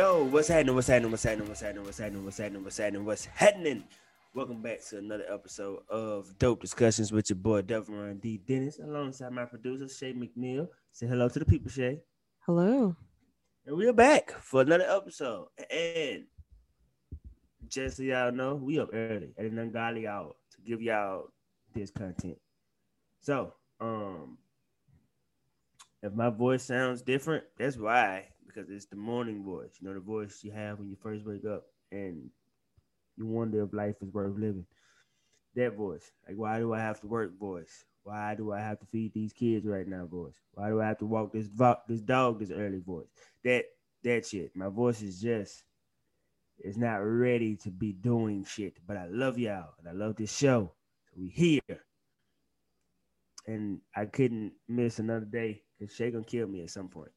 Yo, what's happening? What's happening? What's happening? What's happening? What's happening? What's happening? What's happening? What's happening? Welcome back to another episode of Dope Discussions with your boy Devon D. Dennis, alongside my producer Shay McNeil. Say hello to the people, Shay. Hello. And we're back for another episode. And just so y'all know, we up early at an ungodly hour to give y'all this content. So, um, if my voice sounds different, that's why because it's the morning voice. You know, the voice you have when you first wake up and you wonder if life is worth living. That voice. Like, why do I have to work voice? Why do I have to feed these kids right now voice? Why do I have to walk this vo- this dog this early voice? That that shit. My voice is just it's not ready to be doing shit. But I love y'all and I love this show. So we here. And I couldn't miss another day because Shay gonna kill me at some point.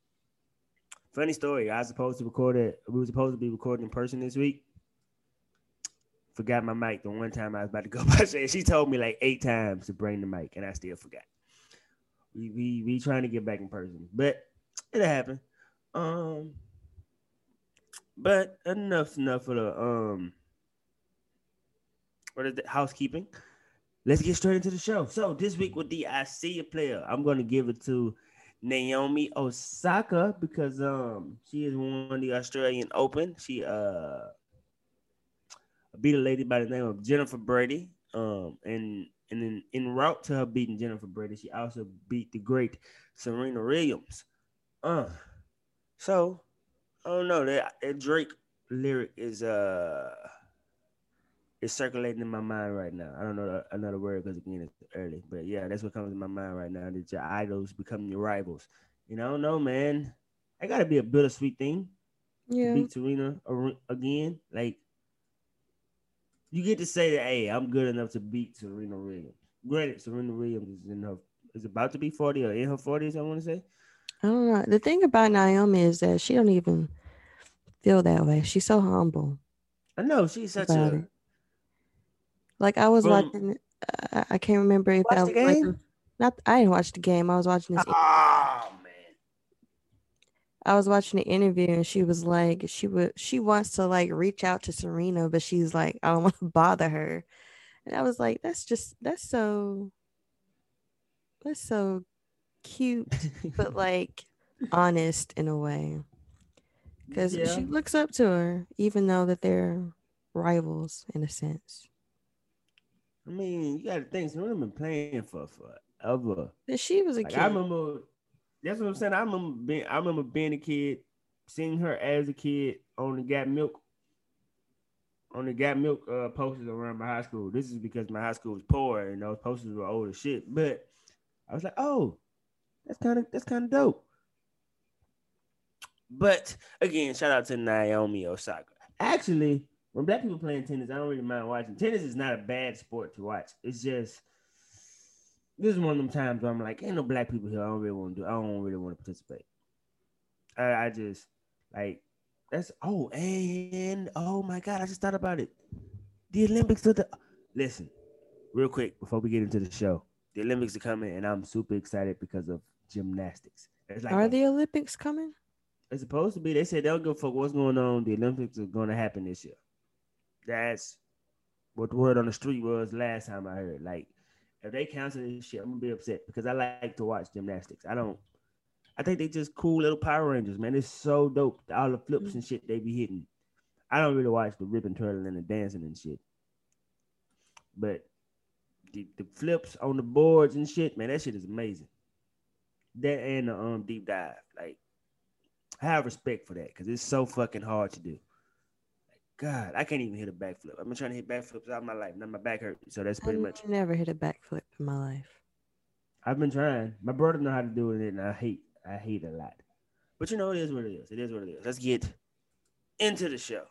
Funny story. I was supposed to record it. We were supposed to be recording in person this week. Forgot my mic the one time I was about to go by. She told me like eight times to bring the mic, and I still forgot. We we we trying to get back in person, but it'll happen. Um, but enough enough for the um. What is the housekeeping? Let's get straight into the show. So this week with the I see a player, I'm gonna give it to Naomi Osaka because um she has won the Australian Open. She uh beat a lady by the name of Jennifer Brady. Um and and then in, route to her beating Jennifer Brady, she also beat the great Serena Williams. Uh so I don't know that, that Drake lyric is uh is circulating in my mind right now. I don't know another word because again it's early, but yeah, that's what comes to my mind right now. That your idols become your rivals. You know, no man, I gotta be a bittersweet thing. Yeah. beat Serena again, like you get to say that, hey, I'm good enough to beat Serena Williams. Granted, Serena Williams is in her is about to be 40 or in her 40s, I want to say. I don't know. The thing about Naomi is that she don't even feel that way. She's so humble. I know she's such a it. Like I was From, watching, uh, I can't remember if I was watching. Not I didn't watch the game. I was watching this. Oh man! I was watching the interview and she was like, she would, she wants to like reach out to Serena, but she's like, I don't want to bother her. And I was like, that's just that's so, that's so cute, but like honest in a way, because yeah. she looks up to her, even though that they're rivals in a sense. I mean, you got to think Serena been playing for forever. And she was a like, kid. I remember. That's what I'm saying. I remember being. I remember being a kid, seeing her as a kid on the Got Milk. On the Got Milk uh, posters around my high school. This is because my high school was poor and those posters were old as shit. But I was like, oh, that's kind of that's kind of dope. But again, shout out to Naomi Osaka. Actually, when black people playing tennis, I don't really mind watching. Tennis is not a bad sport to watch. It's just this is one of them times where I'm like, ain't no black people here. I don't really want to do. I don't really want to participate. I, I just like that's oh and oh my god, I just thought about it. The Olympics are the listen, real quick before we get into the show. The Olympics are coming, and I'm super excited because of gymnastics. Like are a, the Olympics coming? It's supposed to be. They said they'll go for what's going on. The Olympics are going to happen this year. That's what the word on the street was last time I heard. Like, if they cancel this shit, I'm gonna be upset because I like to watch gymnastics. I don't. I think they just cool little Power Rangers, man. It's so dope. All the flips and shit they be hitting. I don't really watch the ribbon turtle and the dancing and shit. But the, the flips on the boards and shit, man, that shit is amazing. That and the um deep dive, like, I have respect for that because it's so fucking hard to do. God, I can't even hit a backflip. I've been trying to hit backflips all my life. Now my back hurts. So that's pretty I much. never hit a backflip in my life. I've been trying. My brother know how to do it, and I hate. I hate a lot. But you know, it is what it is. It is what it is. Let's get into the show.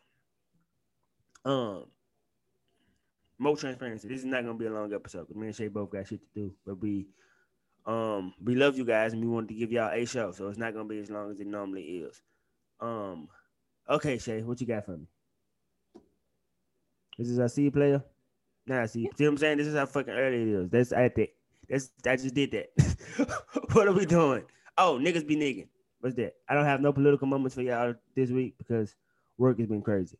Um, more transparency. This is not gonna be a long episode because me and Shay both got shit to do. But we, um, we love you guys, and we wanted to give y'all a show, so it's not gonna be as long as it normally is. Um, okay, Shay, what you got for me? This is our C player. Nah, see, see what I'm saying? This is how fucking early it is. That's at that. That's I just did that. what are we doing? Oh, niggas be nigging. What's that? I don't have no political moments for y'all this week because work has been crazy.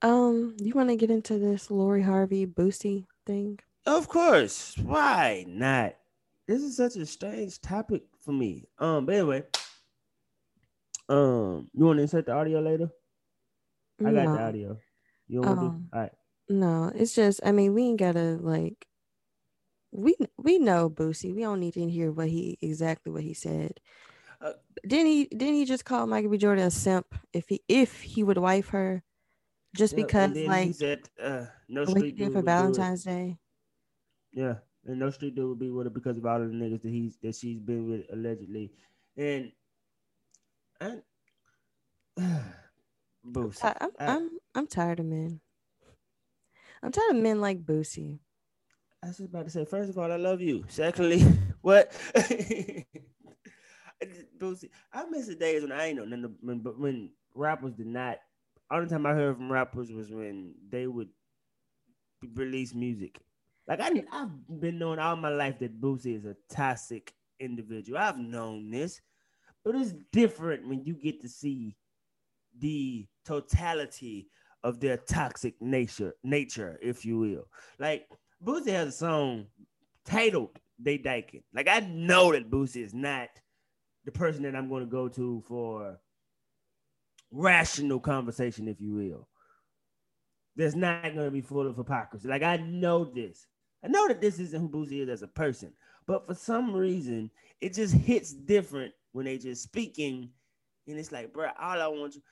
Um, you want to get into this Lori Harvey Boosie thing? Of course. Why not? This is such a strange topic for me. Um, but anyway, um, you want to insert the audio later? I got no. the audio. You want to Um, do? All right. No, it's just I mean we ain't gotta like we we know Boosie. We don't need to hear what he exactly what he said. Uh, didn't he didn't he just call Michael B. Jordan a simp if he if he would wife her just Yeah, because like said, uh, no street dude for would do it. Valentine's Day? Yeah, and no street dude would be with her because of all of the niggas that he's that she's been with allegedly, and and Boosie. I, I'm I- I'm I'm tired of men. I'm tired of men like Boosie. I was about to say, first of all, I love you. Secondly, what? Boosie, I miss the days when I ain't know nothing. When, when rappers did not, only time I heard from rappers was when they would release music. Like I, I've been knowing all my life that Boosie is a toxic individual. I've known this, but it's different when you get to see the totality of their toxic nature, nature, if you will. Like Boosie has a song titled "They Dyking." Like I know that Boosie is not the person that I'm going to go to for rational conversation, if you will. There's not going to be full of hypocrisy. Like I know this. I know that this isn't who Boosie is as a person, but for some reason, it just hits different when they just speaking, and it's like, bro, all I want you.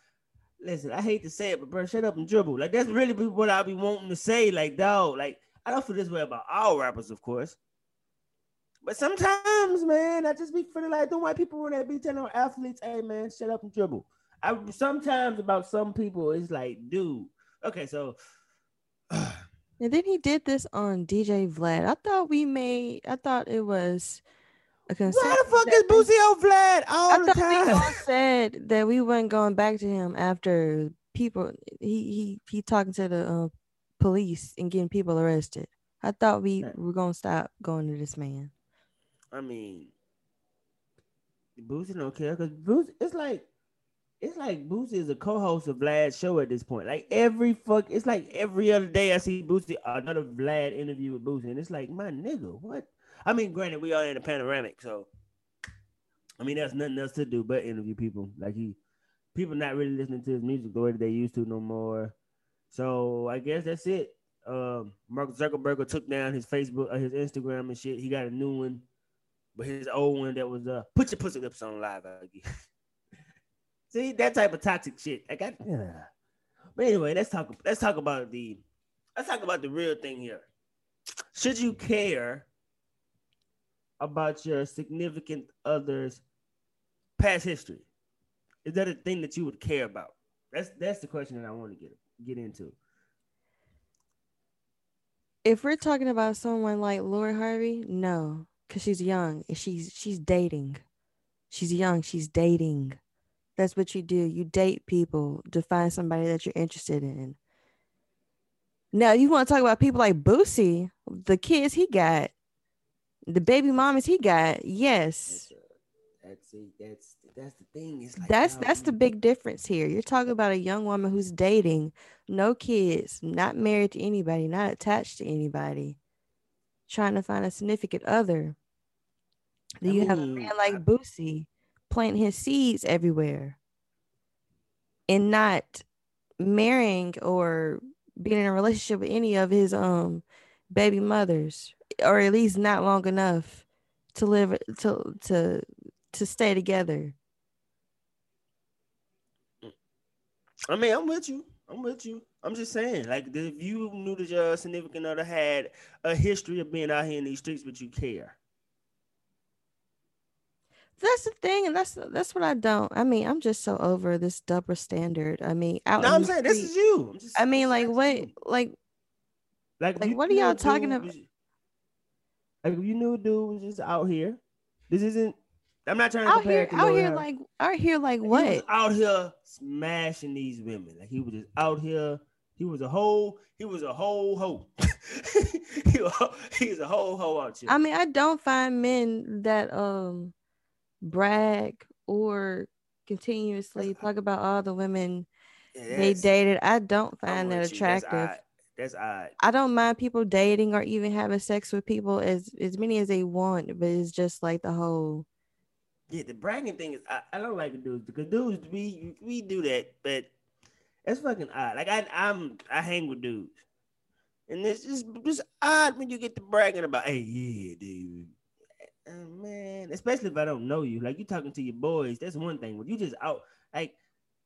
Listen, I hate to say it, but bro, shut up and dribble. Like that's really what I be wanting to say. Like, dog, like I don't feel this way about all rappers, of course. But sometimes, man, I just be feeling like the white people when they be telling on athletes, "Hey, man, shut up and dribble." I sometimes about some people, it's like, dude, okay, so And then he did this on DJ Vlad. I thought we made. I thought it was why the fuck is Boosie on Vlad all I the thought we all said that we weren't going back to him after people. He he he talking to the uh, police and getting people arrested. I thought we were gonna stop going to this man. I mean, Boosie don't care because Boosie, it's like, it's like Boosie is a co-host of Vlad's show at this point. Like every fuck, it's like every other day I see Boosie another Vlad interview with Boosie, and it's like, my nigga, what? I mean, granted, we are in a panoramic, so I mean, there's nothing else to do but interview people. Like he, people not really listening to his music the way they used to no more. So I guess that's it. Um, Mark Zuckerberg took down his Facebook, uh, his Instagram and shit. He got a new one. But his old one that was uh put your pussy lips on live. See that type of toxic shit. I got yeah. But anyway, let's talk let's talk about the let's talk about the real thing here. Should you care about your significant other's past history? Is that a thing that you would care about? That's that's the question that I want to get get into. If we're talking about someone like Lori Harvey, no, because she's young and she's she's dating. She's young. She's dating. That's what you do. You date people to find somebody that you're interested in. Now, you want to talk about people like Boosie, the kids he got, the baby mamas he got. Yes, That's uh, that's. That's that's the thing. It's like that's that's the big difference here. You're talking about a young woman who's dating, no kids, not married to anybody, not attached to anybody, trying to find a significant other. Then I you have a mean, man I- like Boosie planting his seeds everywhere and not marrying or being in a relationship with any of his um baby mothers, or at least not long enough to live to to to stay together. I mean, I'm with you. I'm with you. I'm just saying, like, if you knew that your significant other had a history of being out here in these streets, would you care? That's the thing, and that's that's what I don't. I mean, I'm just so over this double standard. I mean, out. No, I'm saying this is you. I'm just, I mean, like what? Like Like, like, what are y'all talking about? was- Like, if you knew dude was just out here, this isn't. I'm not trying to out compare here, out here, Harvey. like out here, like He was what? out here smashing these women. Like he was just out here. He was a whole. He was a whole hoe. he, was, he was a whole hoe out here. I mean, I don't find men that um brag or continuously talk about all the women Yeah, they dated. I don't find that with you. That's attractive. That's odd. I don't mind people dating or even having sex with people as as many as they want, but it's just like the whole Yeah, the bragging thing is I, I don't like the dudes because dudes we we do that, but it's fucking odd. Like I I'm I hang with dudes, and it's just just odd when you get to bragging about, hey, yeah, dude. Uh, man, especially if I don't know you, like you talking to your boys, that's one thing. When you just out, like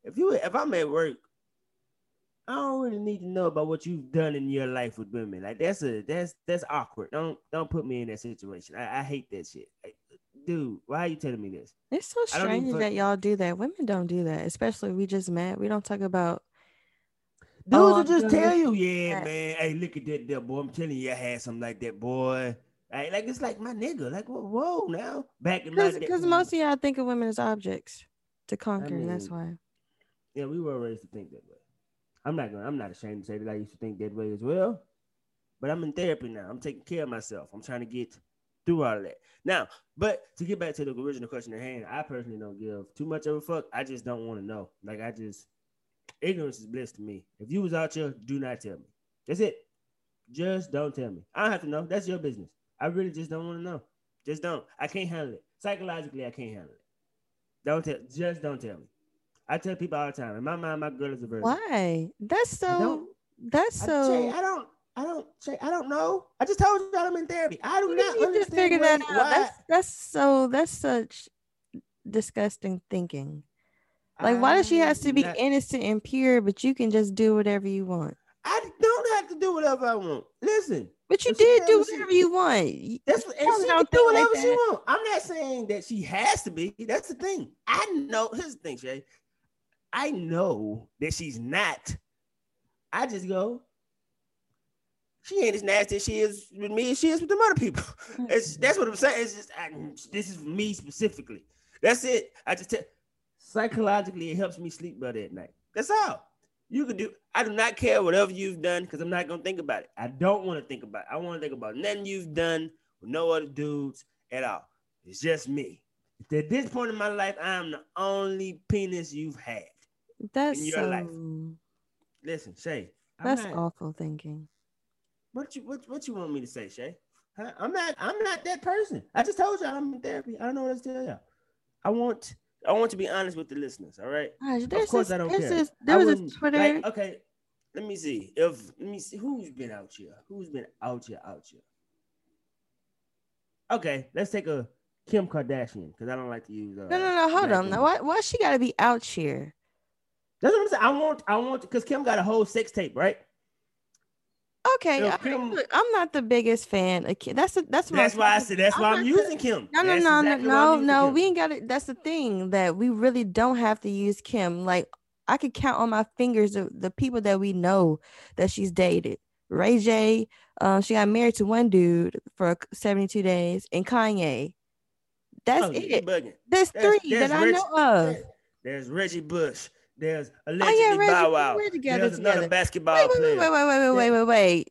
if you if I'm at work, I don't really need to know about what you've done in your life with women. Like that's a that's that's awkward. Don't don't put me in that situation. I, I hate that shit. Like, dude, why are you telling me this? it's so I strange that y'all do that. Women don't do that, especially we just met. We don't talk about Dudes Oh, will just tell you, yeah, that. man. Hey, look at that, there, boy. I'm telling you, I had something like that, boy. Like, like it's like my nigga. Like, whoa, whoa now. Back in my because because mm. most of y'all think of women as objects to conquer, and that's why. yeah, we were raised to think that way. I'm not gonna. I'm not ashamed to say that I used to think that way as well. But I'm in therapy now. I'm taking care of myself. I'm trying to get through all of that now. But to get back to the original question at hand, I personally don't give too much of a fuck. I just don't want to know. Like I just ignorance is bliss to me. If you was out here, do not tell me. That's it. Just don't tell me. I don't have to know. That's your business. I really just don't want to know. Just don't. I can't handle it. Psychologically, I can't handle it. Don't tell. Just don't tell me. I tell people all the time. In my mind, my girl is a virgin. Why? That's so. That's I, so. Jay, I don't. I don't. Jay, I don't know. I just told you that I'm in therapy. I do You not understand figure that out. why- That's that's so. That's such disgusting thinking. Like, why does she has to be not- innocent and pure, but you can just do whatever you want? I don't have to do whatever I want. Listen, But you did do whatever you want. That's what. And she can do think like whatever she that. want. I'm not saying that she has to be. That's the thing. I know. Here's the thing, Shay. I know that she's not. I just go. She ain't as nasty as she is with me as she is with them other people. It's that's what I'm saying. It's just I, this is me specifically. That's it. I just tell psychologically it helps me sleep better at night. That's all. You can do. I do not care whatever you've done because I'm not gonna think about it. I don't want to think about it. I want to think about nothing you've done with no other dudes at all. It's just me. At this point in my life, I am the only penis you've had. That's your so. life. Listen, Shay. I'm That's not- awful thinking. What you what, what you want me to say, Shay? Huh? I'm not I'm not that person. I just told you I'm in therapy. I don't know what else to tell y'all. I want I want to be honest with the listeners. All right. Gosh, there's course this, I don't care. This, I there was a Twitter. like, okay, let me see. If let me see who's been out here. Who's been out here? Out here. Okay, let's take a Kim Kardashian because I don't like to use. Uh, no, no, no. Hold on. Now, why, why she got to be out here? That's what I'm saying. I want. I want because Kim got a whole sex tape, right? Okay, I mean, Kim- look, I'm not the biggest fan of Kim. That's a, that's That's why I said. That's I'm why I'm using Kim. No, no, That's no, exactly no, no. Kim. We ain't got it. That's the thing that we really don't have to use Kim. Like I could count on my fingers the, the people that we know that she's dated. Ray J, um, she got married to one dude for 72 days, and Kanye. That's Oh, it. There's There's- three that I know of. There's Reggie Bush. There's Oh allegedly yeah, Reggie, Bow Wow. we're together There's another together. basketball Wait, wait, player. wait, wait, wait, wait, wait, wait, wait.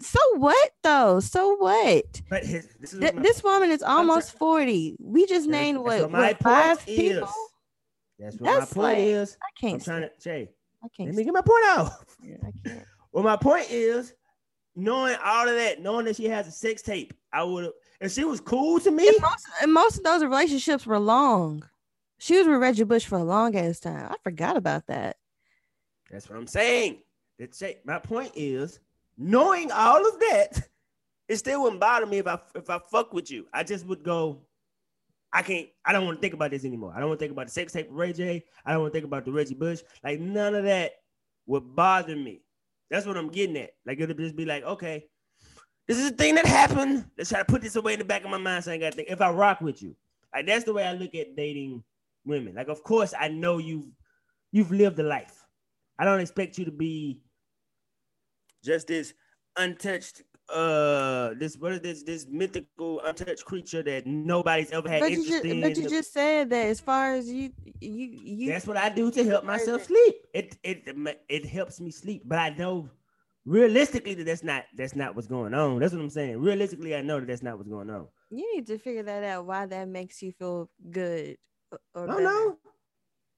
So what though? So what? But his, this is Th- my- this woman is almost 40. We just that's- named that's what, what my what five point people? is. That's what That's my point like- is. I I'm can't. trying say- to Jay. I can't. Let me get my point out. say- I can't. Well, my point is, knowing all of that, knowing that she has a sex tape, I would have. If she was cool to me, And most, and most of those relationships were long. She was with Reggie Bush for a long ass time. I forgot about that. that's what I'm saying. That Jay, my point is, knowing all of that, it still wouldn't bother me if I if I fuck with you. I just would go. I can't. I don't want to think about this anymore. I don't want to think about the sex tape with Ray J. I don't want to think about the Reggie Bush. Like none of that would bother me. That's what I'm getting at. Like it'll just be like, okay, this is a thing that happened. Let's try to put this away in the back of my mind so I ain't gotta think. If I rock with you, like that's the way I look at dating women. Like, of course, I know you've you've lived a life. I don't expect you to be just this untouched uh this what is this this mythical untouched creature that nobody's ever had But you, just, in. but you just said that as far as you you you That's what I do to help myself sleep. It it it helps me sleep, but I know realistically that that's not that's not what's going on. That's what I'm saying. Realistically, I know that that's not what's going on. you need to figure that out why that makes you feel good. Oh, I don't better. know.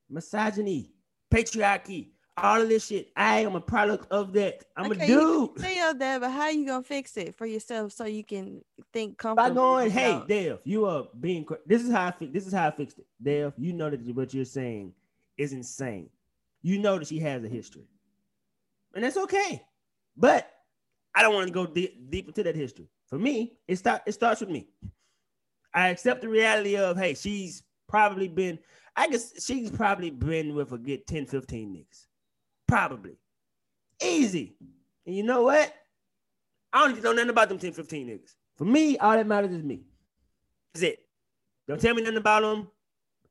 misogyny, patriarchy, all of this shit. I am a product of that. I'm Okay, a you dude. Say all that, but how you gonna fix it for yourself so you can think comfortable? By going, hey, Dev, you are being. This is how I fi- This is how I fixed it. Dev, you know that what you're saying is insane. You know that she has a history, and that's okay. But I don't want to go de- deep into that history. For me, it start. It starts with me. I accept the reality of, hey, she's probably been. I guess she's probably been with a good 10, 15 niggas. Probably. Easy. And you know what? I don't even know nothing about them 10, 15 niggas. For me, all that matters is me. That's it. Don't tell me nothing about them.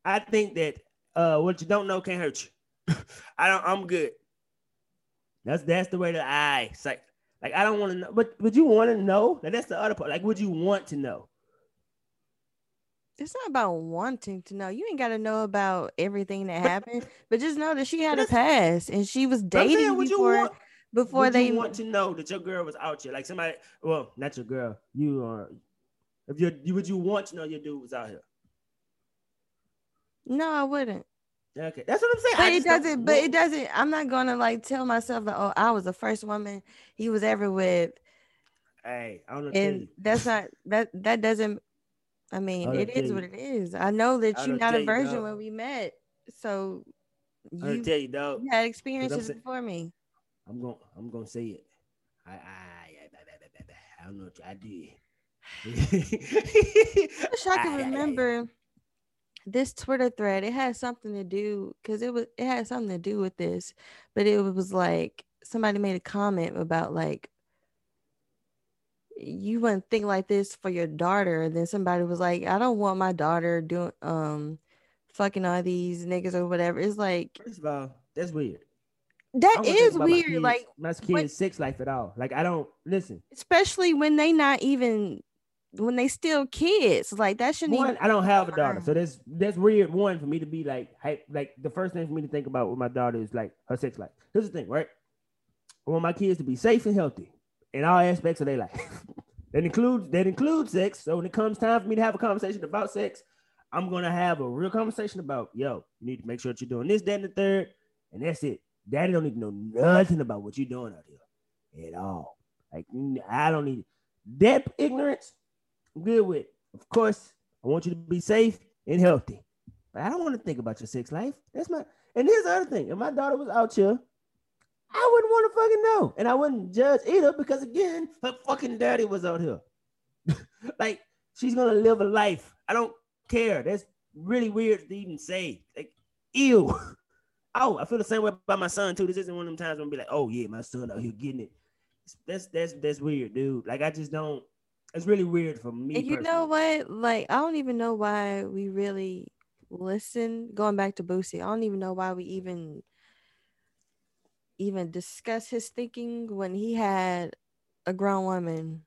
I think that uh, what you don't know can't hurt you. I don't. I'm good. That's that's the way that I say. Like I don't want to know, but would you want to know? Like, that's the other part. Like, would you want to know? It's not about wanting to know. You ain't got to know about everything that happened, but just know that she had a past and she was saying, dating you before want- before they. you want to know that your girl was out here? Like somebody, well, not your girl. You are. If you you would you want to know your dude was out here? no, I wouldn't. Okay, that's what I'm saying. But I it doesn't. But it doesn't. I'm not gonna like tell myself that. Oh, I was the first woman he was ever with, Hey, I don't know. what to tell and that's not that. That doesn't. I mean, it is you. what it is. I know that I'll you're not a virgin when we met, so gonna you, tell you, dog. you had experiences saying- before me. I'm gonna, I'm to say it. I I I, I, I, I, I don't know what I did. I wish I could remember this Twitter thread. It had something to do because it was it had something to do with this, but it was like somebody made a comment about like you wouldn't think like this for your daughter, and then somebody was like, I don't want my daughter doing um fucking all these niggas or whatever. It's like First of all, that's weird. That is that don't think is about my weird. kids- Like my kids' what- sex life at all. Like I don't listen. especially when they not even when they still kids. Like that shouldn't One, even I don't have a daughter, so that's that's weird. One for me to be like, hey, like the first thing for me to think about with my daughter is like her sex life. Here's the thing, right? I want my kids to be safe and healthy in all aspects of their life. that includes that includes sex. So when it comes time for me to have a conversation about sex, I'm gonna have a real conversation about, yo, you need to make sure that you're doing this, that, and the third, and that's it. Daddy don't need to know nothing about what you're doing out here at all. Like I don't need that ignorance. I'm good with. Of course, I want you to be safe and healthy. But I don't want to think about your sex life. That's my and here's the other thing. If my daughter was out here, I wouldn't want to fucking know. And I wouldn't judge either because again, her fucking daddy was out here. like she's gonna live a life. I don't care. That's really weird to even say. Like, ew. Oh, I feel the same way about my son too. This isn't one of them times when I'm be like, oh yeah, my son out here getting it. That's that's that's weird, dude. Like I just don't. It's really weird for me. And you know what? Like, I don't even know why we really listen. Going back to Boosie, I don't even know why we even even discuss his thinking when he had a grown woman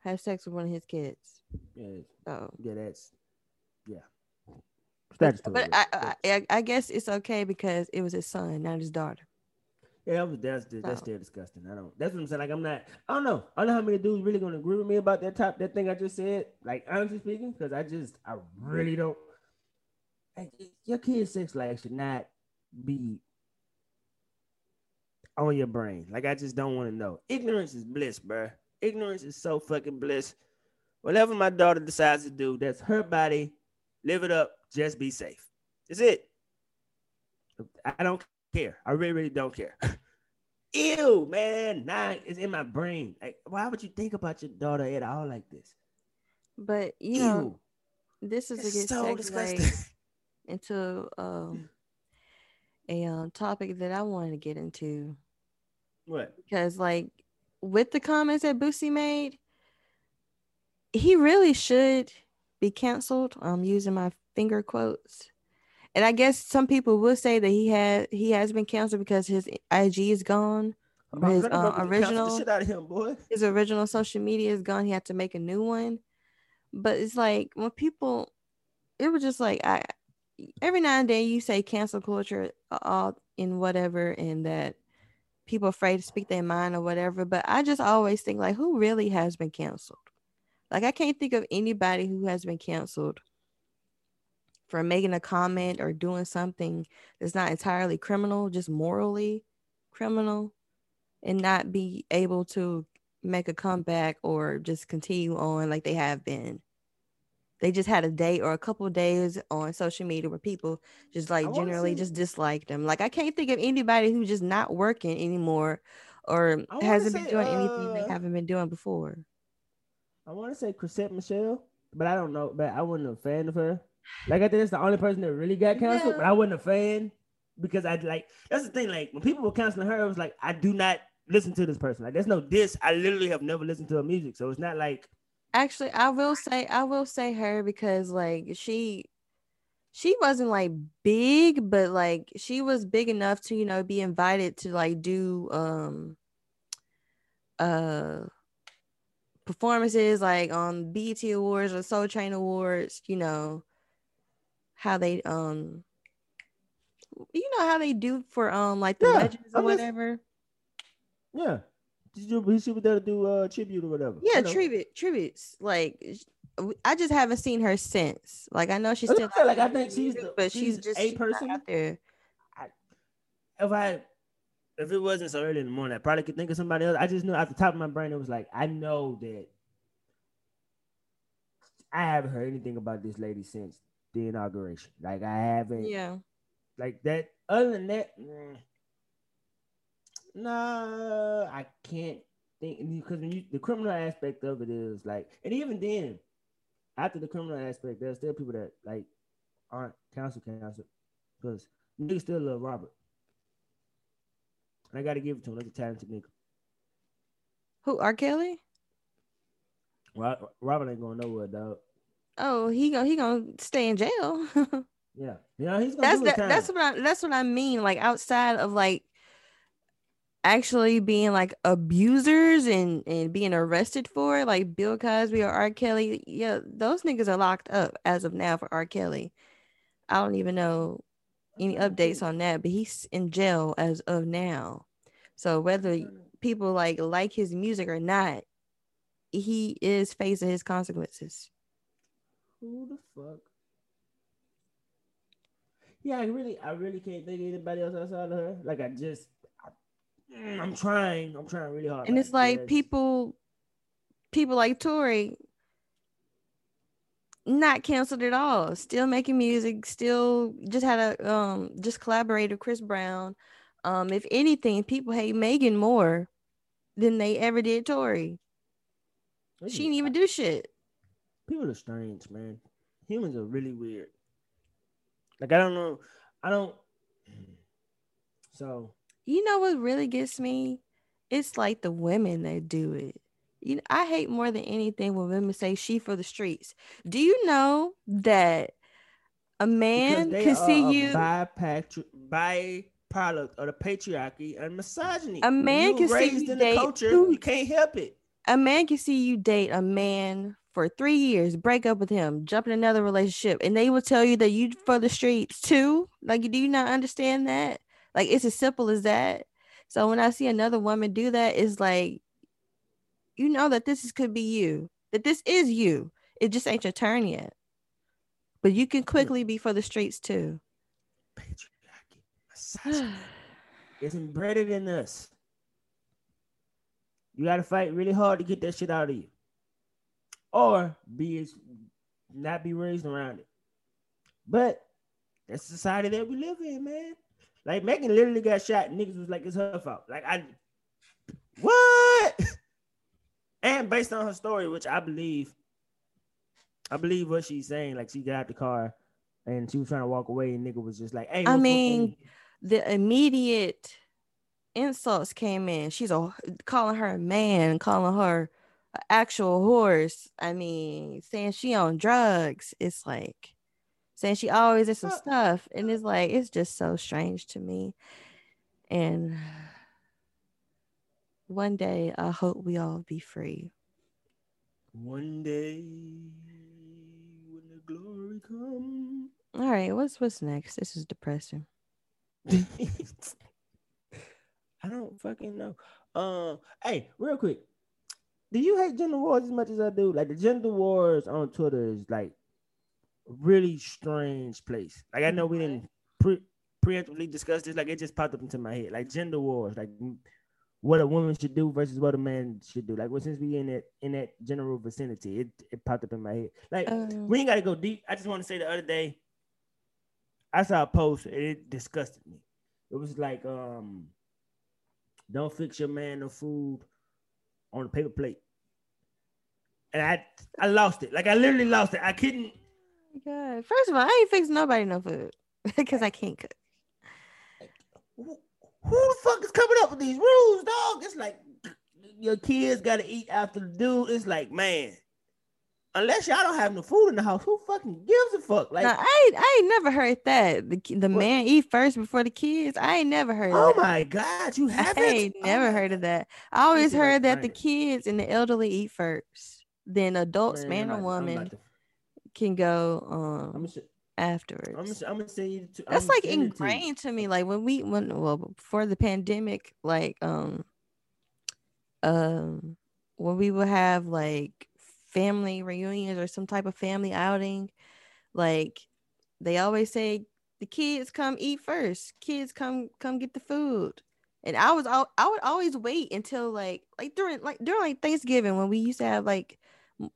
have sex with one of his kids. Yeah, So, yeah, that's yeah. but, Statutory but. I, That's- I I guess it's okay because it was his son, not his daughter. yeah, that was, that's that's still disgusting. I don't. That's what I'm saying. Like I'm not. I don't know. I don't know how many dudes really gonna agree with me about that top that thing I just said. Like honestly speaking, because I just I really don't. Like, your kid's sex life should not be on your brain. Like I just don't want to know. Ignorance is bliss, bruh. Ignorance is so fucking bliss. Whatever my daughter decides to do, that's her body. Live it up. Just be safe. That's it. I don't care. I really, really don't care. Ew, man. Nah, it's in my brain. Like, why would you think about your daughter at all like this? But you Ew. know, this is a good so segue disgusting. into um a um topic that I wanted to get into. What? because like with the comments that Boosie made, he really should be canceled. I'm using my finger quotes. And I guess some people will say that he had he has been canceled because his IG is gone. His, uh, about to cancel original- shit out of him, boy. His original social media is gone. He had to make a new one. But it's like when people it was just like I every now and then you say cancel culture uh, all in whatever and that people afraid to speak their mind or whatever. But I just always think like who really has been canceled? Like I can't think of anybody who has been canceled for making a comment or doing something that's not entirely criminal, just morally criminal, and not be able to make a comeback or just continue on like they have been. They just had a day or a couple days on social media where people just like generally just dislike them. Like I can't think of anybody who's just not working anymore or hasn't say, been doing uh, anything they uh, haven't been doing before. I want to say Chrisette Michele, but I don't know. But I wasn't a fan of her. Like I think that's the only person that really got canceled, yeah. but I wasn't a fan because I like that's the thing. Like when people were canceling her, it was like I do not listen to this person. Like there's no diss. I literally have never listened to her music, so it's not like. Actually, I will say I will say her because like she she wasn't like big, but like she was big enough to you know be invited to like do um uh performances like on BET Awards or Soul Train Awards, you know, how they um you know how they do for um like the yeah, legends or whatever. yeah. He should be there to do uh tribute or whatever. Yeah, tribute tributes. Like I just haven't seen her since. Like I know she's still like I think she's the, but she's, she's just a person out there. I, if I if it wasn't so early in the morning, I probably could think of somebody else. I just knew at the top of my brain it was like I know that I haven't heard anything about this lady since the inauguration. Like I haven't. Yeah. Like that. Other than that, nah, I can't think because when you, the criminal aspect of it is like, and even then, after the criminal aspect, there's still people that like aren't council counsel because niggas still love Robert. And I got to give it to him. That's a talented nigga. Who R. Kelly? Robert ain't going nowhere, dog. Oh, he gonna he gonna stay in jail. yeah, yeah, he's gonna. That's that, that's what I that's what I mean. Like outside of like actually being like abusers and and being arrested for it, like Bill Cosby or R. Kelly. Yeah, those niggas are locked up as of now for R. Kelly. I don't even know any updates on that, but he's in jail as of now. So whether people like like his music or not, he is facing his consequences. Who the fuck? Yeah, I really, I really can't think of anybody else outside of her. Like I just, I, am trying, I'm trying really hard. And it's like people, people like Tory, not canceled at all. Still making music. Still just had a um, just collaborated with Chris Brown. Um, if anything, people hate Megan more than they ever did Tory. She didn't even do shit people are strange, man. Humans are really weird. Like I don't know, I don't. So you know what really gets me? It's like the women that do it. You know, I hate more than anything when women say she for the streets. Do you know that a man can see you by by product of the patriarchy and misogyny. A man can see you in the culture, you can't help it. A man can see you date a man for three years, break up with him, jump in another relationship, and they will tell you that you for the streets too. Like, do you not understand that? Like, it's as simple as that. So when I see another woman do that, it's like, you know that this is, could be you, that this is you. It just ain't your turn yet. But you can quickly be for the streets too. Patriarchy, it's embedded in us. You got to fight really hard to get that shit out of you or be not be raised around it. But that's the society that we live in, man. Like Megan literally got shot, and niggas was like, it's her fault. Like I what? and based on her story, which I believe, I believe what she's saying. Like she got out the car and she was trying to walk away, and nigga was just like, "Hey." I mean, the immediate insults came in. She's a calling her a man, calling her actual horse. I mean, saying she on drugs. It's like saying she always did some stuff, and it's like it's just so strange to me. And one day, I hope we all be free. One day, when the glory comes. All right, what's what's next? This is depressing. I don't fucking know. Uh, hey, real quick, do you hate gender wars as much as I do? Like the gender wars on Twitter is like really strange place. Like I know we didn't pre preemptively discuss this. Like it just popped up into my head. Like gender wars. Like what a woman should do versus what a man should do. Like, well, since we in that in that general vicinity, it, it popped up in my head. Like, um, we ain't gotta go deep. I just want to say the other day, I saw a post and it disgusted me. It was like, um, don't fix your man no food on a paper plate. And I I lost it. Like I literally lost it. I couldn't. God. First of all, I ain't fix nobody no food because I can't cook who the fuck is coming up with these rules, dog? It's like your kids gotta eat after the dude. It's like, man, unless y'all don't have no food in the house, who fucking gives a fuck? Like, now, I ain't, I ain't never heard that. The the what? man eat first before the kids. I ain't never heard. Oh that. my god, you haven't? I ain't oh never oh. heard of that. I always heard that the kids and the elderly eat first, then adults, man, man or woman. Can go. Um, afterwards. I'm gonna, I'm gonna say you. To, That's like ingrained to, to me. Like when we when well before the pandemic, like um um when we would have like family reunions or some type of family outing, like they always say the kids come eat first. Kids come come get the food. And I was all I would always wait until like like during like during like Thanksgiving when we used to have like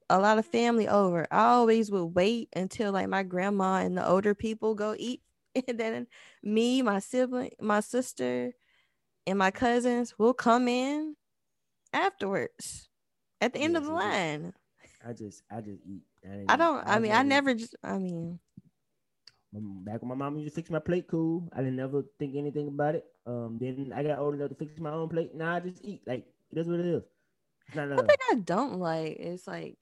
a lot of family over. I always would wait until like my grandma and the older people go eat, and then me, my sibling, my sister, and my cousins will come in afterwards at the end of the line. I just, I just eat. I, I don't. I, I mean, I never just. I mean, back when my mom used to fix my plate, cool. I didn't never think anything about it. Um, then I got old enough to fix my own plate. Now I just eat. Like that's what it is. One thing I don't like is like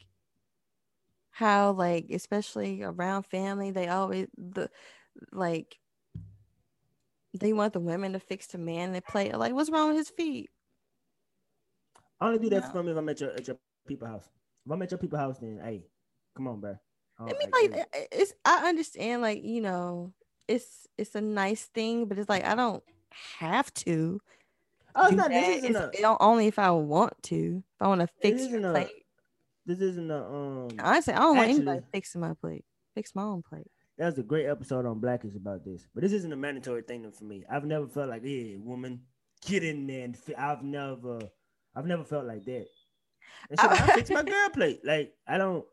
how like especially around family they always the like they want the women to fix the man they play like what's wrong with his feet I only do that no. for me if I'm at your at your people house. If I'm at your people house, then hey, come on, bro. I, I mean, like, it's I understand, like you know, it's it's a nice thing, but it's like I don't have to. Oh, it's not. This isn't a, only if I want to. If I want to fix your plate. this isn't a um. Honestly, I don't actually, want anybody fixing my plate. Fix my own plate. That was a great episode on Blackish about this, but this isn't a mandatory thing for me. I've never felt like, yeah, woman, get in there. And fi-. I've never, I've never felt like that. And so I, I fix my girl plate. Like I don't,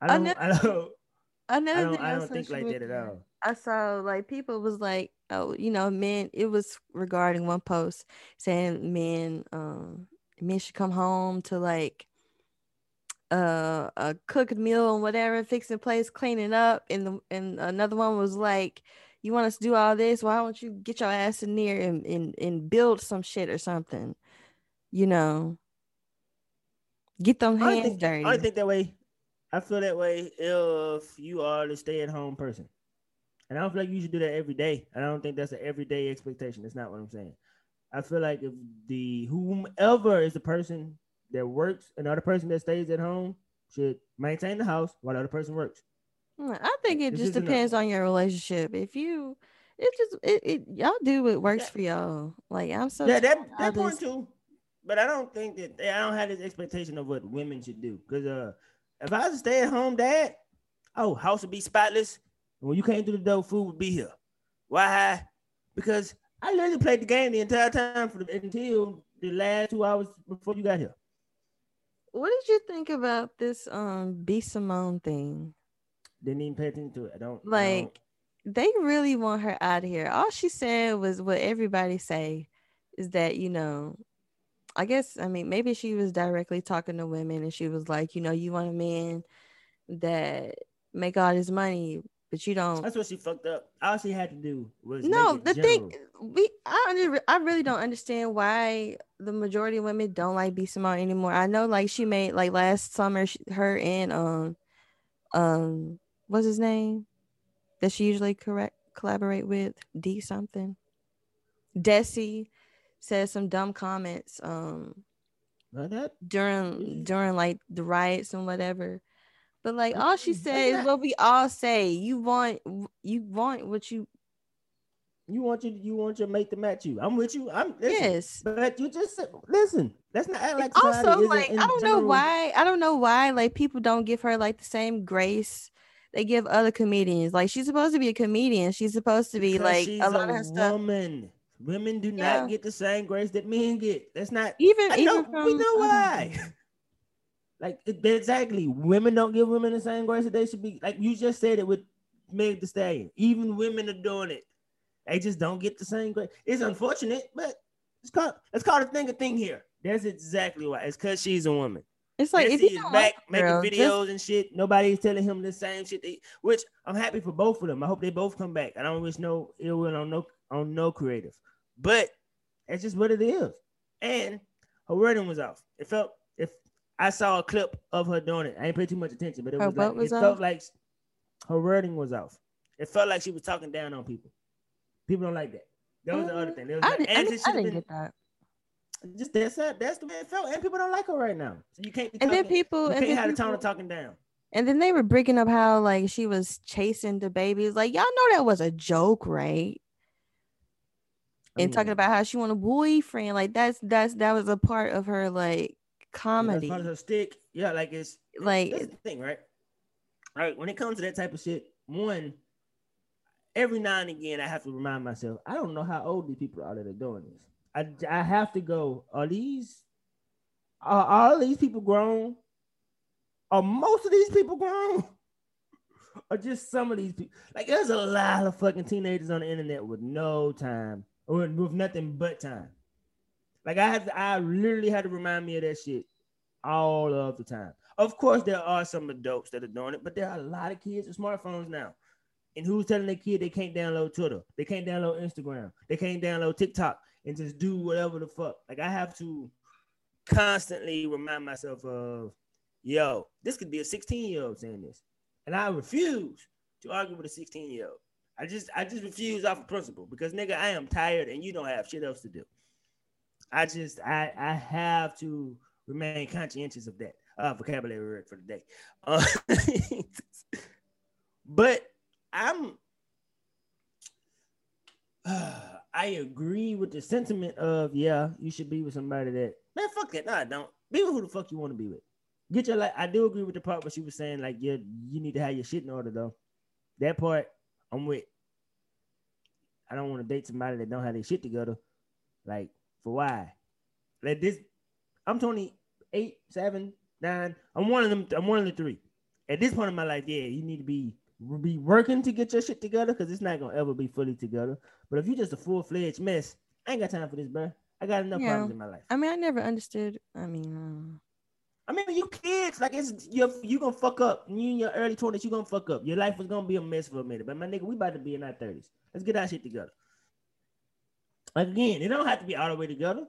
I don't, I don't. Another I don't, I don't think like that at all. I saw like people was like, oh, you know, men. It was regarding one post saying men, um, men should come home to like uh, a cooked meal and whatever, fixing place, cleaning up. And the and another one was like, you want us to do all this? Why don't you get your ass in there and and, and build some shit or something? You know, get them hands think, dirty. I think that way. I feel that way if you are the stay at home person. And I don't feel like you should do that every day. I don't think that's an everyday expectation. That's not what I'm saying. I feel like if the whomever is the person that works, another person that stays at home should maintain the house while the other person works. Hmm, I think it just depends on your relationship. If you, it just it, it y'all do what works yeah. for y'all. Like I'm so yeah that that point too. But I don't think that I don't have this expectation of what women should do because uh if I was a stay at home dad, oh house would be spotless, when you came through the door, food would be here. Why? Because I literally played the game the entire time for the, until the last two hours before you got here. What did you think about this um B Simone thing? Didn't even pay attention to it. I don't like. I don't. They really want her out of here. All she said was what everybody say is that you know I guess I mean maybe she was directly talking to women and she was like, you know, you want a man that make all this money, but you don't. That's what she fucked up. All she had to do was no. the general. thing we I under, I really don't understand why the majority of women don't like B Simone anymore. I know like she made like last summer she, her and um um what's his name that she usually correct collaborate with D something. DC said some dumb comments um that during during like the riots and whatever but like all she said is what we all say. You want you want what you you want you you want your mate to match you. I'm with you. I'm listen, yes, but you just listen. That's not like also like I don't general. know why I don't know why like people don't give her like the same grace they give other comedians. Like she's supposed to be a comedian. She's supposed to be Because like a lot of her stuff. woman. Women do Yeah. not get the same grace that men get. That's not Even I even know, from we know why. Like exactly, women don't give women the same grace that they should be. Like you just said it with Meg the Stallion. Even women are doing it. They just don't get the same grace. It's unfortunate, but it's called let's call the thing a thing here. That's exactly why. It's because she's a woman. It's like if Jesse you don't back like the making girl, videos just- and shit. Nobody's telling him the same shit. They, which I'm happy for both of them. I hope they both come back. I don't wish no ill will on no on no creative, but that's just what it is. And her wording was off. It felt I saw a clip of her doing it, I ain't pay too much attention, but it Her was like was it off? felt like her wording was off. It felt like she was talking down on people. People don't like that. That was the other Mm, thing. Was I, like, didn't- I, didn't- I didn't been- get that. just that's. That's the way it felt, and people don't like her right now. So you can't. Be And then people you and then have the tone of talking down. and then they were breaking up how like she was chasing the babies. Like y'all know that was a joke, right? I and talking about how she want a boyfriend. Like that's that's that was a part of her like comedy. of her stick. Yeah, like it's Like that's the thing, right? Right. When it comes to that type of shit, one, every now and again, I have to remind myself, I don't know how old these people are that are doing this. I, I have to go, are these, are all these people grown? Are most of these people grown? or just some of these people? Like, there's a lot of fucking teenagers on the internet with no time or with nothing but time. Like, I had to, I literally had to remind me of that shit all of the time. Of course, there are some adults that are doing it, but there are a lot of kids with smartphones now. And who's telling their kid they can't download Twitter? They can't download Instagram. They can't download TikTok and just do whatever the fuck. Like I have to constantly remind myself of, yo, this could be a 16 year old saying this, and I refuse to argue with a 16 year old. I just, I just refuse off of principle because nigga, I am tired and you don't have shit else to do. I just, I, I have to remain conscientious of that. Uh, vocabulary word for the day. Uh, but I'm I agree with the sentiment of yeah, you should be with somebody that man, fuck that. No, I don't. Be with who the fuck you want to be with. Get your like I do agree with the part where she was saying, like, yeah, you need to have your shit in order though. That part I'm with. I don't want to date somebody that don't have their shit together. Like, for why? Like this, I'm 28, 7, 9. I'm one of them, I'm one of the three. At this point in my life, yeah, you need to be be working to get your shit together because it's not gonna ever be fully together. But if you're just a full fledged mess, I ain't got time for this, bro. I got enough Yeah. problems in my life. I mean, I never understood. I mean, uh, I mean, you kids, like it's you you gonna fuck up. You in your early twenties, you gonna fuck up. Your life was gonna be a mess for a minute. But my nigga, we about to be in our thirties. Let's get our shit together. Like again, it don't have to be all the way together.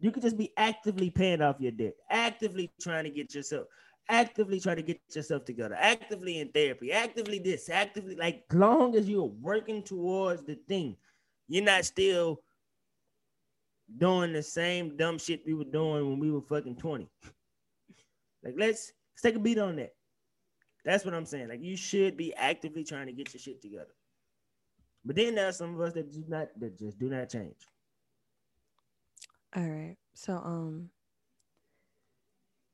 You could just be actively paying off your debt, actively trying to get yourself, actively trying to get yourself together, actively in therapy, actively this, actively like long as you're working towards the thing, you're not still doing the same dumb shit we were doing when we were fucking 20. Like let's let's take a beat on that. That's what I'm saying. Like you should be actively trying to get your shit together. But then there are some of us that do not that just do not change. all right. So, um,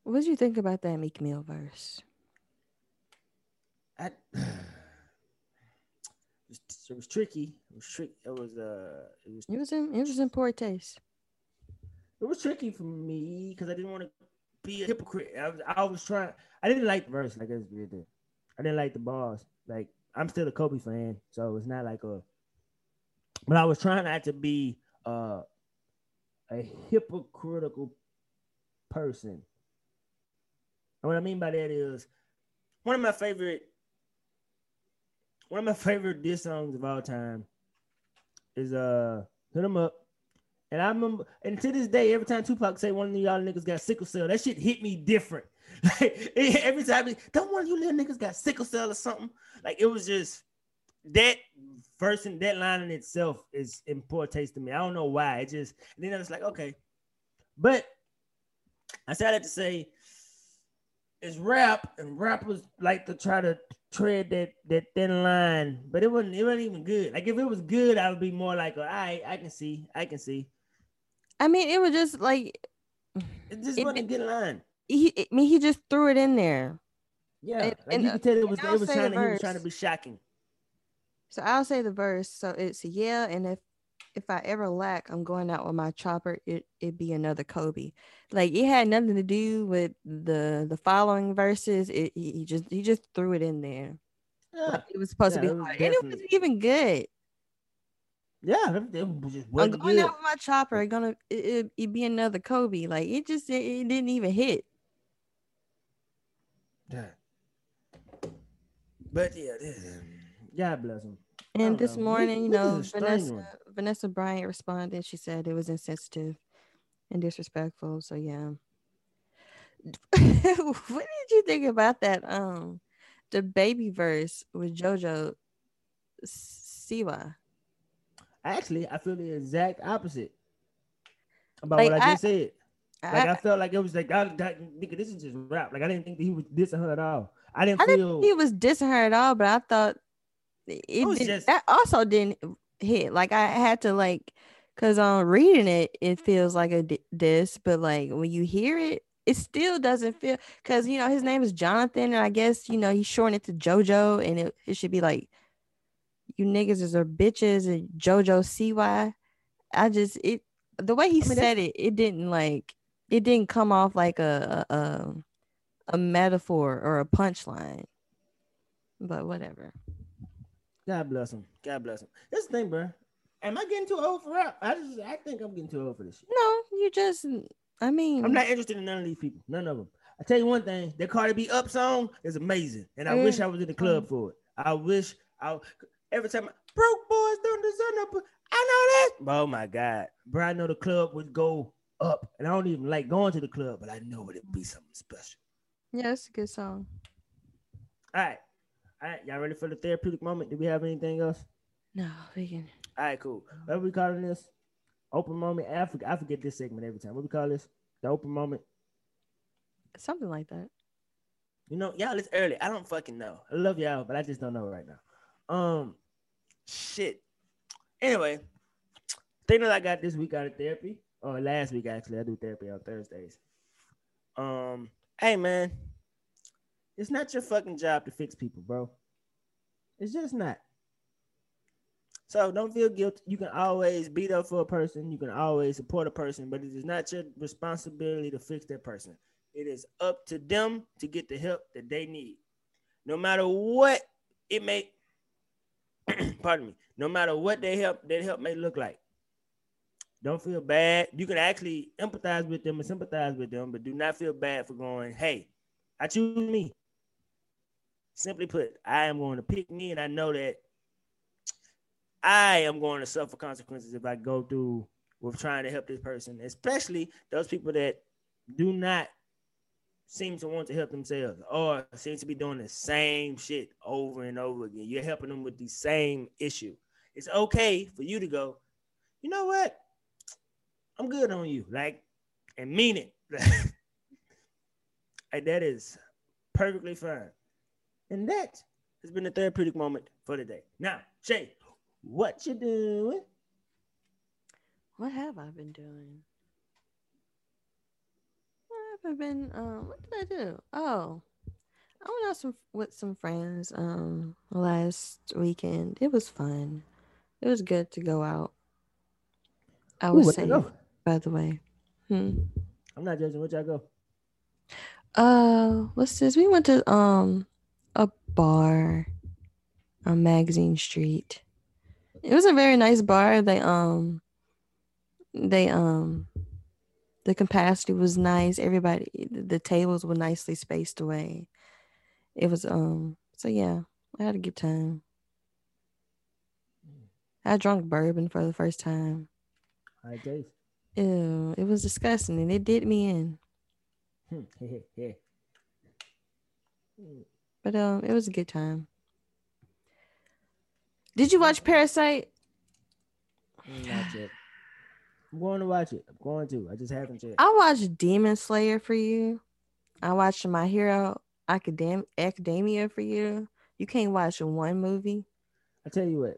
what did you think about that Meek Mill verse? I it was, it was tricky. It was tricky. It was uh it was It was in it was in poor taste. it was tricky for me because I didn't want to be a hypocrite. I was, I was trying. I didn't like the verse. Like I just did. I didn't like the bars. Like I'm still a Kobe fan, so it's not like a. But I was trying not to be uh, a hypocritical person. And what I mean by that is one of my favorite. One of my favorite diss songs of all time is uh "Hit 'Em Up." And I remember, and to this day, every time Tupac say one of y'all niggas got sickle cell, that shit hit me different. Like every time, don't one of you little niggas got sickle cell or something? Like it was just that verse and that line in itself is in poor taste to me. I don't know why. It just and then I was like, okay, but I said that to say it's rap, and rappers like to try to tread that that thin line, but it wasn't. It wasn't even good. Like if it was good, I would be more like, all right, I can see, I can see. I mean, it was just like It just It- wasn't a good line. he. I mean, he just threw it in there. Yeah, And- like and, you can tell it was it was trying to, he was trying to be shocking. So I'll say the verse. So it's yeah, and if if I ever lack, I'm going out with my chopper. It it be another Kobe. Like it had nothing to do with the the following verses. It he he just he just threw it in there. Yeah, Like, it was supposed Yeah, to be hard, and it wasn't even good. Yeah, it, it just I'm going good. out with my chopper. I'm Gonna it, it, be another Kobe. Like it just it, it didn't even hit. Yeah. But yeah, this, God bless him. And this know. morning, you know, is a strange Vanessa one. Vanessa Bryant responded. She said it was insensitive and disrespectful. So yeah. what did you think about that? Um, the baby verse with JoJo Siwa. Actually, I feel the exact opposite about Like, what I I- just said. Like I, I, felt like it was like that, that nigga, this is just rap. Like I didn't think that he was dissing her at all. I didn't I didn't think he was dissing her at all, but I thought it was did, just- that also didn't hit. Like I had to like, cause on reading it, it feels like a di- diss, but like when you hear it, it still doesn't feel. Cause you know his name is Jonathan, and I guess you know he shortened it to JoJo, and it, it should be like, you niggas is are bitches and JoJo Siwa. I just it the way he I mean, said it, it didn't like it didn't come off like a a, a, a metaphor or a punchline. But whatever. God bless him. God bless him. This thing, bro. Am I getting too old for rap? I just I think I'm getting too old for this shit. No, you just I mean I'm not interested in none of these people. None of them. I tell you one thing, that Cardi B up song is amazing, and I wish I was in the club mm. for it. I wish I every time I, broke boys don't deserve no. I know that. Oh my god, bro! I know the club would go up, and I don't even like going to the club, but I know it'd be something special. Yeah, it's a good song. All right, all right, y'all ready for the therapeutic moment? Do we have anything else? No, we can All right, cool. What are we calling this? Open moment. I forget, I forget this segment every time. What we call this? The open moment. something like that. You know, y'all, it's early. I don't fucking know. I love y'all, but I just don't know right now. Um, shit. Anyway, thing that I got this week out of therapy, or last week actually, I do therapy on Thursdays. Um, hey man, it's not your fucking job to fix people, bro. It's just not. So don't feel guilty. You can always beat up for a person. You can always support a person, but it is not your responsibility to fix that person. It is up to them to get the help that they need. No matter what it may, pardon me, no matter what they help, that help may look like. Don't feel bad. You can actually empathize with them and sympathize with them, but do not feel bad for going, hey, I choose me. Simply put, I am going to pick me, and I know that I am going to suffer consequences if I go through with trying to help this person, especially those people that do not seem to want to help themselves or seem to be doing the same shit over and over again. You're helping them with the same issue. It's okay for you to go, you know what? I'm good on you. Like, and mean it. like, that is perfectly fine. And that has been the therapeutic moment for today. Now, Shay, what you doing? What have I been doing? Have I been? Um, what did I do? Oh, I went out some with some friends. Um, last weekend. It was fun. It was good to go out. I was where'd you safe, go? by the way. Hmm. I'm not judging. Where'd y'all go? Uh, what's this? We went to um a bar on Magazine Street. It was a very nice bar. They um they um the capacity was nice. Everybody the tables were nicely spaced away. It was um so yeah, I had a good time. I drank bourbon for the first time. I Jace. Ew, it was disgusting and it did me in. But um it was a good time. Did you watch Parasite? Not yet. I'm going to watch it. I'm going to. I just haven't yet. I watched Demon Slayer for you. I watched My Hero Academ- Academia for you. You can't watch one movie. I tell you what.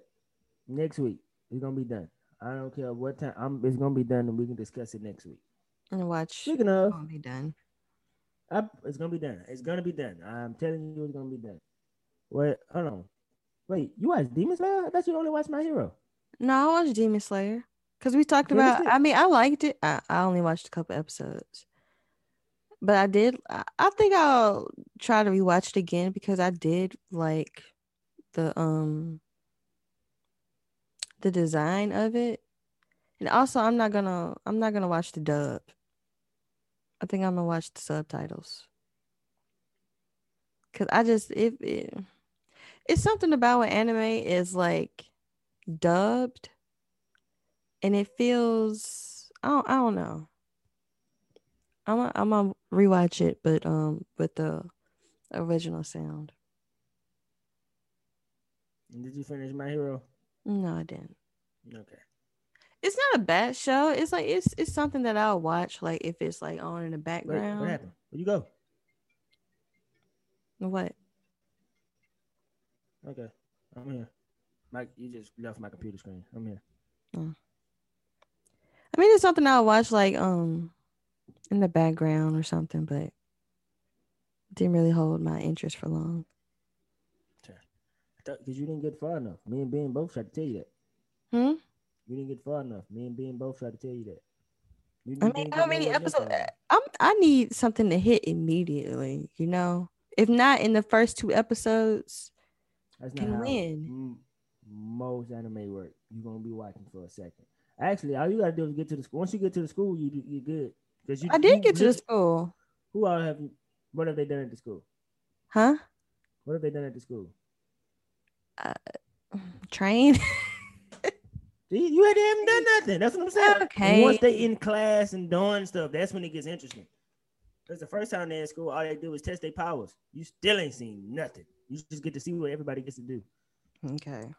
Next week it's gonna be done. I don't care what time. I'm, it's gonna be done, and we can discuss it next week. And watch Speaking of, gonna be done. I, it's gonna be done. It's gonna be done. I'm telling you, it's gonna be done. Wait, hold on. Wait, you watch Demon Slayer? I thought you only watched My Hero. No, I watched Demon Slayer because we talked about. I mean, I liked it. I, I only watched a couple episodes, but I did. I, I think I'll try to rewatch it again because I did like the um the design of it, and also I'm not gonna I'm not gonna watch the dub. I think I'm gonna watch the subtitles because I just if it, it's something about when anime is like dubbed and it feels I don't, I don't know. I'm a, I'm gonna rewatch it, but um with the original sound. Did you finish My Hero? No, I didn't. Okay. It's not a bad show. It's like it's it's something that I'll watch like if it's like on in the Wait, background. what happened? Where you go? What? Okay, I'm here. Mike, you just left my computer screen. I'm here. I mean, it's something I'll watch like um in the background or something, but didn't really hold my interest for long. Because you didn't get far enough. Me and Ben both tried to tell you that. Hmm. You didn't get far enough. Me and Ben both tried to tell you that. You, I mean, how many episodes? I'm I need something to hit immediately. You know, if not in the first two episodes, That's not can win. most anime work. You're gonna be watching for a second. Actually, all you gotta do is get to the school. Once you get to the school, you you- good. Because you I did you get to the school, Who all have? What have they done at the school? huh? What have they done at the school? Uh, train. See, you had- they haven't done nothing. That's what I'm saying. Okay. Once they in class and doing stuff, that's when it gets interesting. Because the first time they're in school, all they do is test their powers. You still ain't seen nothing. You just get to see what everybody gets to do. okay.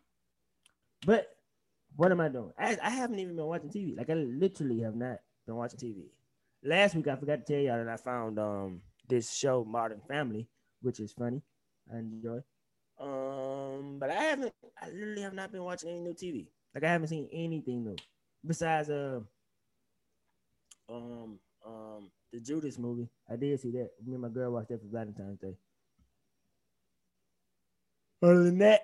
But what am I doing? I, I haven't even been watching TV. Like I literally have not been watching TV. Last week I forgot to tell y'all that I found um this show Modern Family, which is funny. I enjoy. Um, but I haven't. I literally have not been watching any new TV. Like I haven't seen anything new besides uh um um the Judas movie. I did see that. Me and my girl watched that for Valentine's Day. Other than that,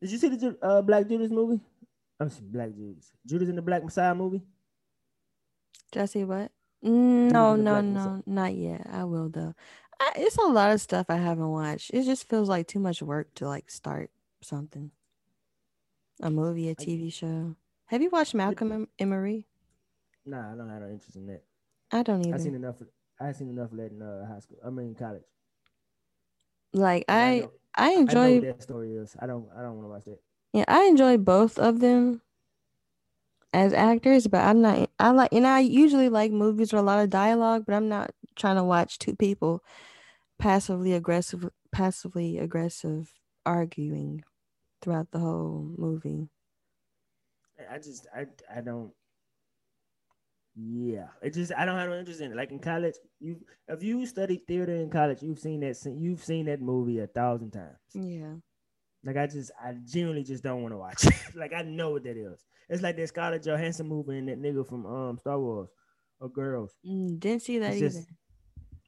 did you see the uh, Black Judas movie? I'm sorry, Black Judas. Judas in the Black Messiah movie. Did I see what? Mm, No, no, no, not yet. I will though. I, it's a lot of stuff I haven't watched. It just feels like too much work to like start something. A movie, a TV show. Have you watched Malcolm and- Marie? Nah, I don't have no interest in that. I don't even. I either. seen enough. I've seen enough of that in uh, high school. I mean college. like I, know, I I know enjoy. what that story is. I don't. I don't want to watch that. Yeah, I enjoy both of them as actors, but I'm not. I like, and I usually like movies with a lot of dialogue, but I'm not trying to watch two people passively aggressive, passively aggressive arguing throughout the whole movie. I just. I. I don't. Yeah, it just. I don't have no interest in it. Like in college, you if you studied theater in college, you've seen that. You've seen that movie a thousand times. Yeah, Like I just, I genuinely just don't want to watch it. like I know what that is. It's like that Scarlett Johansson movie and that nigga from um Star Wars or Girls. Mm, didn't see that It's either. just,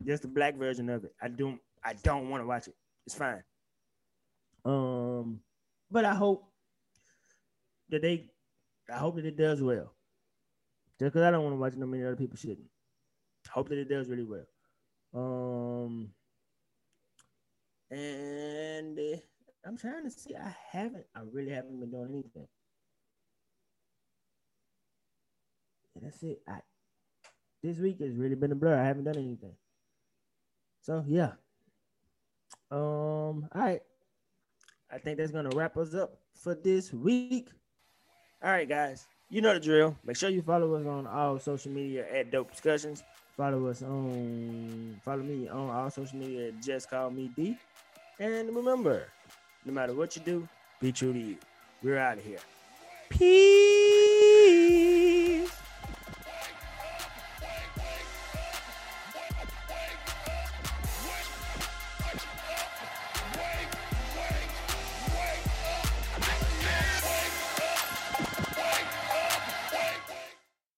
just the black version of it. I don't, I don't want to watch it. It's fine. Um, but I hope that they, I hope that it does well. Just because I don't want to watch no many other people shouldn't. Hope that it does really well. Um, and I'm trying to see. I haven't. I really haven't been doing anything. And that's it. I this week has really been a blur. I haven't done anything. So yeah. Um. All right. I think that's gonna wrap us up for this week. All right, guys. You know the drill. Make sure you follow us on all social media at Dope Discussions. Follow us on follow me on all social media Just Call Me D. And remember, no matter what you do, be true to you. We're out of here. Peace.